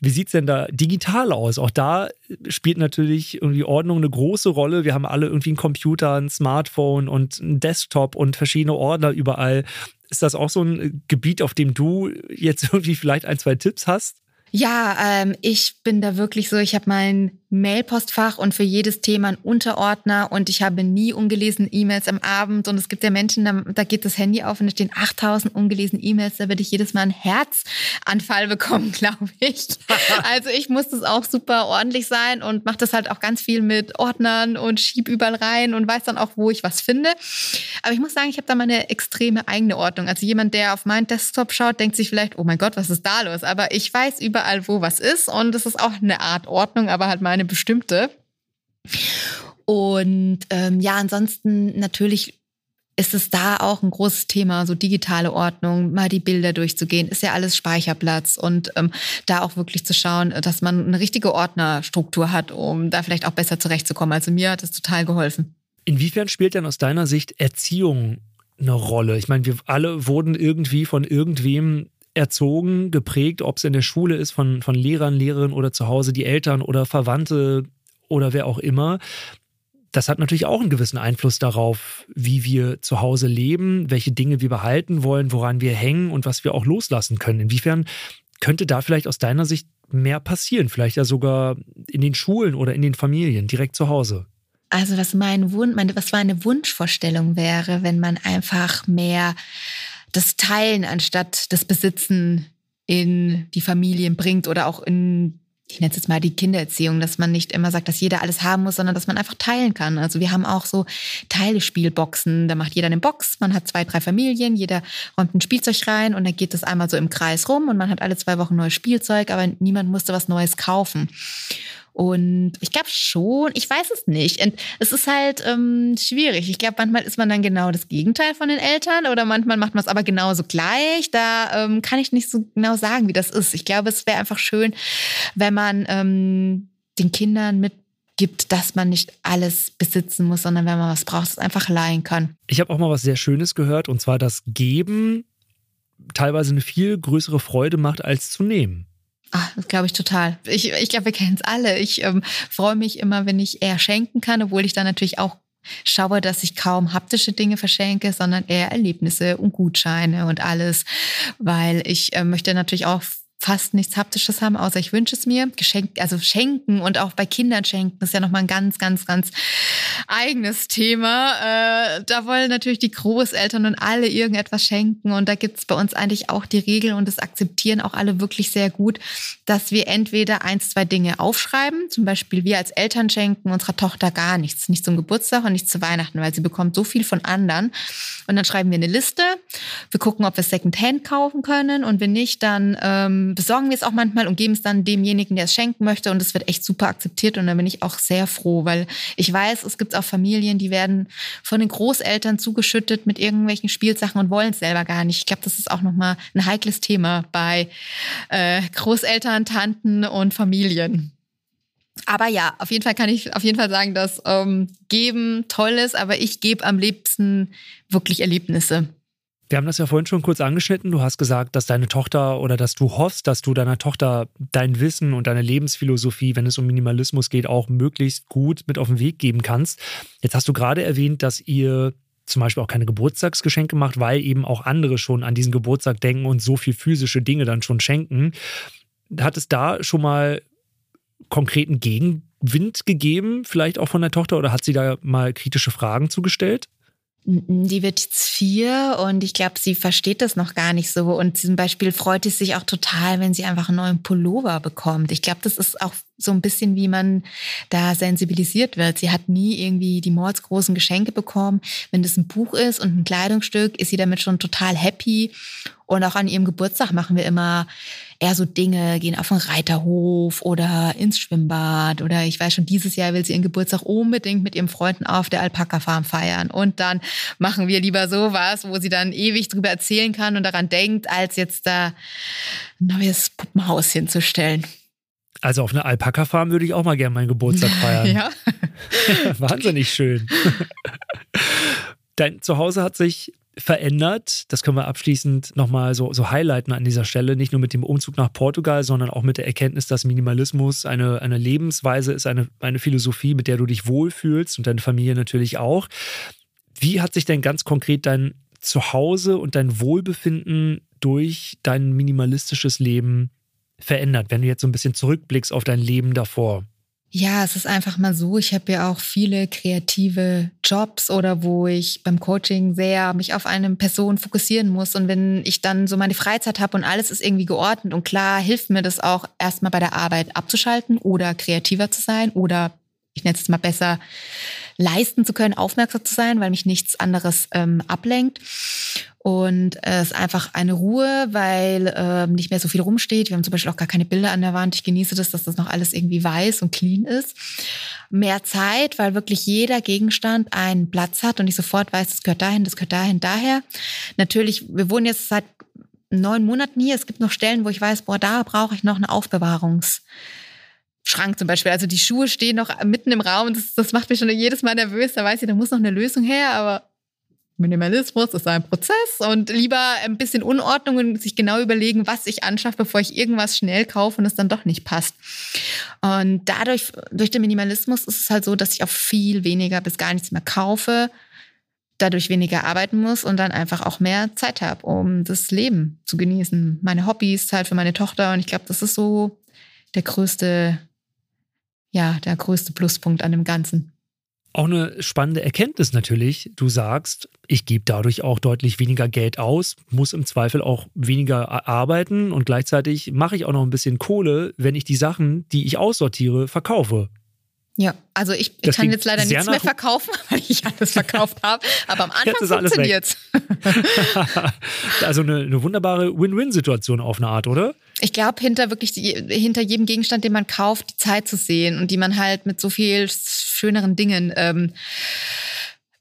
Wie sieht es denn da digital aus? Auch da spielt natürlich irgendwie Ordnung eine große Rolle. Wir haben alle irgendwie einen Computer, ein Smartphone und einen Desktop und verschiedene Ordner überall. Ist das auch so ein Gebiet, auf dem du jetzt irgendwie vielleicht ein, zwei Tipps hast? Ja, ähm, ich bin da wirklich so, ich habe mein Mailpostfach und für jedes Thema einen Unterordner und ich habe nie ungelesene E-Mails am Abend und es gibt ja Menschen, da, da geht das Handy auf und da stehen 8000 ungelesene E-Mails, da würde ich jedes Mal einen Herzanfall bekommen, glaube ich. also ich muss das auch super ordentlich sein und mache das halt auch ganz viel mit Ordnern und schieb überall rein und weiß dann auch, wo ich was finde. Aber ich muss sagen, ich habe da meine extreme eigene Ordnung. Also jemand, der auf meinen Desktop schaut, denkt sich vielleicht, oh mein Gott, was ist da los? Aber ich weiß überall, wo was ist und es ist auch eine Art Ordnung, aber halt meine eine bestimmte. Und ähm, ja, ansonsten natürlich ist es da auch ein großes Thema, so digitale Ordnung, mal die Bilder durchzugehen, ist ja alles Speicherplatz und ähm, da auch wirklich zu schauen, dass man eine richtige Ordnerstruktur hat, um da vielleicht auch besser zurechtzukommen. Also mir hat das total geholfen. Inwiefern spielt denn aus deiner Sicht Erziehung eine Rolle? Ich meine, wir alle wurden irgendwie von irgendwem erzogen, geprägt, ob es in der Schule ist, von, von Lehrern, Lehrerinnen oder zu Hause die Eltern oder Verwandte oder wer auch immer. Das hat natürlich auch einen gewissen Einfluss darauf, wie wir zu Hause leben, welche Dinge wir behalten wollen, woran wir hängen und was wir auch loslassen können. Inwiefern könnte da vielleicht aus deiner Sicht mehr passieren? Vielleicht ja sogar in den Schulen oder in den Familien, direkt zu Hause. Also was mein Wunsch, meine, was meine Wunschvorstellung wäre, wenn man einfach mehr das Teilen anstatt das Besitzen in die Familien bringt oder auch in ich nenne es jetzt mal die Kindererziehung, dass man nicht immer sagt, dass jeder alles haben muss, sondern dass man einfach teilen kann. Also wir haben auch so Teilespielboxen. Da macht jeder eine Box. Man hat zwei, drei Familien. Jeder räumt ein Spielzeug rein und dann geht das einmal so im Kreis rum und man hat alle zwei Wochen neues Spielzeug, aber niemand musste was Neues kaufen. Und ich glaube schon, ich weiß es nicht. Und es ist halt ähm, schwierig. Ich glaube, manchmal ist man dann genau das Gegenteil von den Eltern oder manchmal macht man es aber genauso gleich. Da ähm, kann ich nicht so genau sagen, wie das ist. Ich glaube, es wäre einfach schön, wenn man ähm, den Kindern mitgibt, dass man nicht alles besitzen muss, sondern wenn man was braucht, es einfach leihen kann. Ich habe auch mal was sehr Schönes gehört und zwar, dass Geben teilweise eine viel größere Freude macht als zu nehmen. Ah, das glaube ich total. Ich, ich glaube, wir kennen es alle. Ich ähm, freue mich immer, wenn ich eher schenken kann, obwohl ich dann natürlich auch schaue, dass ich kaum haptische Dinge verschenke, sondern eher Erlebnisse und Gutscheine und alles, weil ich äh, möchte natürlich auch fast nichts Haptisches haben, außer ich wünsche es mir. Geschenk, also schenken und auch bei Kindern schenken ist ja nochmal ein ganz, ganz, ganz eigenes Thema. Äh, da wollen natürlich die Großeltern und alle irgendetwas schenken. Und da gibt es bei uns eigentlich auch die Regel und das akzeptieren auch alle wirklich sehr gut, dass wir entweder eins, zwei Dinge aufschreiben. Zum Beispiel wir als Eltern schenken unserer Tochter gar nichts. Nicht zum Geburtstag und nicht zu Weihnachten, weil sie bekommt so viel von anderen. Und dann schreiben wir eine Liste. Wir gucken, ob wir Secondhand kaufen können. Und wenn nicht, dann ähm, besorgen wir es auch manchmal und geben es dann demjenigen, der es schenken möchte. Und es wird echt super akzeptiert. Und da bin ich auch sehr froh, weil ich weiß, es gibt auch Familien, die werden von den Großeltern zugeschüttet mit irgendwelchen Spielsachen und wollen es selber gar nicht. Ich glaube, das ist auch nochmal ein heikles Thema bei äh, Großeltern, Tanten und Familien. Aber ja, auf jeden Fall kann ich auf jeden Fall sagen, dass ähm, Geben toll ist, aber ich gebe am liebsten wirklich Erlebnisse. Wir haben das ja vorhin schon kurz angeschnitten. Du hast gesagt, dass deine Tochter oder dass du hoffst, dass du deiner Tochter dein Wissen und deine Lebensphilosophie, wenn es um Minimalismus geht, auch möglichst gut mit auf den Weg geben kannst. Jetzt hast du gerade erwähnt, dass ihr zum Beispiel auch keine Geburtstagsgeschenke macht, weil eben auch andere schon an diesen Geburtstag denken und so viel physische Dinge dann schon schenken. Hat es da schon mal konkreten Gegenwind gegeben, vielleicht auch von der Tochter, oder hat sie da mal kritische Fragen zugestellt? Die wird jetzt vier und ich glaube, sie versteht das noch gar nicht so. Und zum Beispiel freut es sich auch total, wenn sie einfach einen neuen Pullover bekommt. Ich glaube, das ist auch so ein bisschen, wie man da sensibilisiert wird. Sie hat nie irgendwie die mordsgroßen Geschenke bekommen. Wenn das ein Buch ist und ein Kleidungsstück, ist sie damit schon total happy. Und auch an ihrem Geburtstag machen wir immer eher so Dinge, gehen auf den Reiterhof oder ins Schwimmbad oder ich weiß schon, dieses Jahr will sie ihren Geburtstag unbedingt mit ihren Freunden auf der Alpaka-Farm feiern. Und dann machen wir lieber sowas, wo sie dann ewig drüber erzählen kann und daran denkt, als jetzt da ein neues Puppenhaus hinzustellen. Also auf einer Alpaka-Farm würde ich auch mal gerne meinen Geburtstag feiern. ja. Wahnsinnig schön. Dein Zuhause hat sich verändert. Das können wir abschließend nochmal so, so highlighten an dieser Stelle. Nicht nur mit dem Umzug nach Portugal, sondern auch mit der Erkenntnis, dass Minimalismus eine, eine Lebensweise ist, eine, eine Philosophie, mit der du dich wohlfühlst und deine Familie natürlich auch. Wie hat sich denn ganz konkret dein Zuhause und dein Wohlbefinden durch dein minimalistisches Leben verändert, wenn du jetzt so ein bisschen zurückblickst auf dein Leben davor? Ja, es ist einfach mal so. Ich habe ja auch viele kreative Jobs oder wo ich beim Coaching sehr mich auf eine Person fokussieren muss. Und wenn ich dann so meine Freizeit habe und alles ist irgendwie geordnet und klar, hilft mir das auch erstmal bei der Arbeit abzuschalten oder kreativer zu sein oder ich nenne es mal besser, leisten zu können, aufmerksam zu sein, weil mich nichts anderes ähm, ablenkt. Und es ist einfach eine Ruhe, weil ähm, nicht mehr so viel rumsteht. Wir haben zum Beispiel auch gar keine Bilder an der Wand. Ich genieße das, dass das noch alles irgendwie weiß und clean ist. Mehr Zeit, weil wirklich jeder Gegenstand einen Platz hat und ich sofort weiß, das gehört dahin, das gehört dahin, daher. Natürlich, wir wohnen jetzt seit neun Monaten hier. Es gibt noch Stellen, wo ich weiß, boah, da brauche ich noch eine Aufbewahrungs- Schrank zum Beispiel. Also die Schuhe stehen noch mitten im Raum. Das, das macht mich schon jedes Mal nervös. Da weiß ich, da muss noch eine Lösung her. Aber Minimalismus ist ein Prozess und lieber ein bisschen Unordnung und sich genau überlegen, was ich anschaffe, bevor ich irgendwas schnell kaufe und es dann doch nicht passt. Und dadurch, durch den Minimalismus ist es halt so, dass ich auch viel weniger bis gar nichts mehr kaufe, dadurch weniger arbeiten muss und dann einfach auch mehr Zeit habe, um das Leben zu genießen. Meine Hobbys, Zeit für meine Tochter und ich glaube, das ist so der größte ja der größte Pluspunkt an dem Ganzen. Auch eine spannende Erkenntnis natürlich. Du sagst, ich gebe dadurch auch deutlich weniger Geld aus, muss im Zweifel auch weniger arbeiten und gleichzeitig mache ich auch noch ein bisschen Kohle, wenn ich die Sachen, die ich aussortiere, verkaufe. Ja, also ich, ich kann jetzt leider nichts mehr verkaufen, weil ich alles verkauft habe. Aber am Anfang funktioniert es. also eine, eine wunderbare Win-Win-Situation auf eine Art, oder? Ich glaube, hinter wirklich die, hinter jedem Gegenstand, den man kauft, die Zeit zu sehen und die man halt mit so viel schöneren Dingen ähm,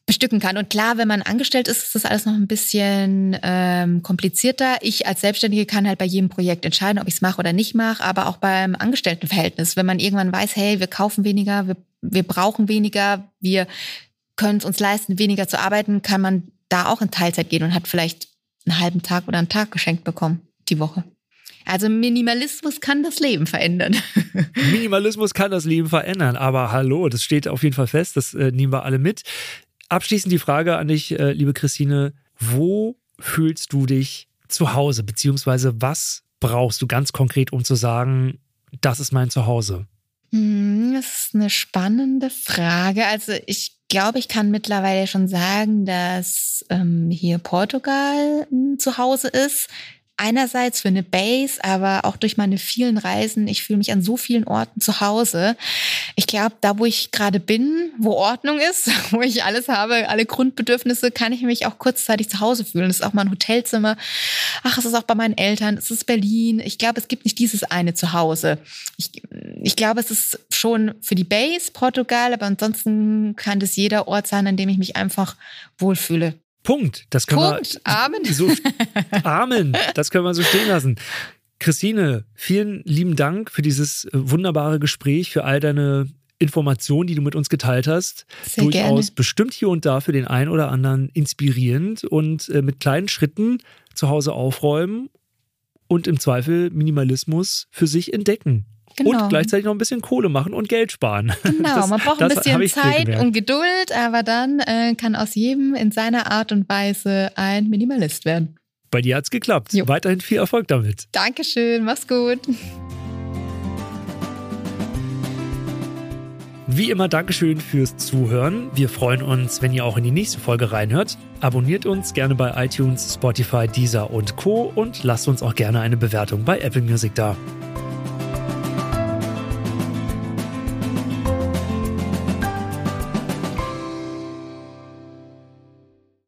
bestücken kann. Und klar, wenn man angestellt ist, ist das alles noch ein bisschen ähm, komplizierter. Ich als Selbstständige kann halt bei jedem Projekt entscheiden, ob ich es mache oder nicht mache, aber auch beim Angestelltenverhältnis, wenn man irgendwann weiß, hey, wir kaufen weniger, wir, wir brauchen weniger, wir können es uns leisten, weniger zu arbeiten, kann man da auch in Teilzeit gehen und hat vielleicht einen halben Tag oder einen Tag geschenkt bekommen, die Woche. Also Minimalismus kann das Leben verändern. Minimalismus kann das Leben verändern, aber hallo, das steht auf jeden Fall fest, das äh, nehmen wir alle mit. Abschließend die Frage an dich, äh, liebe Christine, wo fühlst du dich zu Hause, beziehungsweise was brauchst du ganz konkret, um zu sagen, das ist mein Zuhause? Hm, das ist eine spannende Frage. Also ich glaube, ich kann mittlerweile schon sagen, dass ähm, hier Portugal ein Zuhause ist einerseits für eine Base, aber auch durch meine vielen Reisen. Ich fühle mich an so vielen Orten zu Hause. Ich glaube, da, wo ich gerade bin, wo Ordnung ist, wo ich alles habe, alle Grundbedürfnisse, kann ich mich auch kurzzeitig zu Hause fühlen. Das ist auch mein Hotelzimmer. Ach, es ist auch bei meinen Eltern. Es ist Berlin. Ich glaube, es gibt nicht dieses eine Zuhause. Ich, ich glaube, es ist schon für die Base Portugal, aber ansonsten kann das jeder Ort sein, an dem ich mich einfach wohlfühle. Punkt. Das können Punkt. wir. Amen. So, Amen. Das können wir so stehen lassen. Christine, vielen lieben Dank für dieses äh, wunderbare Gespräch, für all deine Informationen, die du mit uns geteilt hast. Sehr Durchaus gerne. bestimmt hier und da für den einen oder anderen inspirierend und äh, mit kleinen Schritten zu Hause aufräumen und im Zweifel Minimalismus für sich entdecken. Genau. Und gleichzeitig noch ein bisschen Kohle machen und Geld sparen. Genau, das, man braucht ein bisschen Zeit und Geduld, aber dann äh, kann aus jedem in seiner Art und Weise ein Minimalist werden. Bei dir hat es geklappt. Jo. Weiterhin viel Erfolg damit. Dankeschön, mach's gut. Wie immer, Dankeschön fürs Zuhören. Wir freuen uns, wenn ihr auch in die nächste Folge reinhört. Abonniert uns gerne bei iTunes, Spotify, Deezer und Co. und lasst uns auch gerne eine Bewertung bei Apple Music da.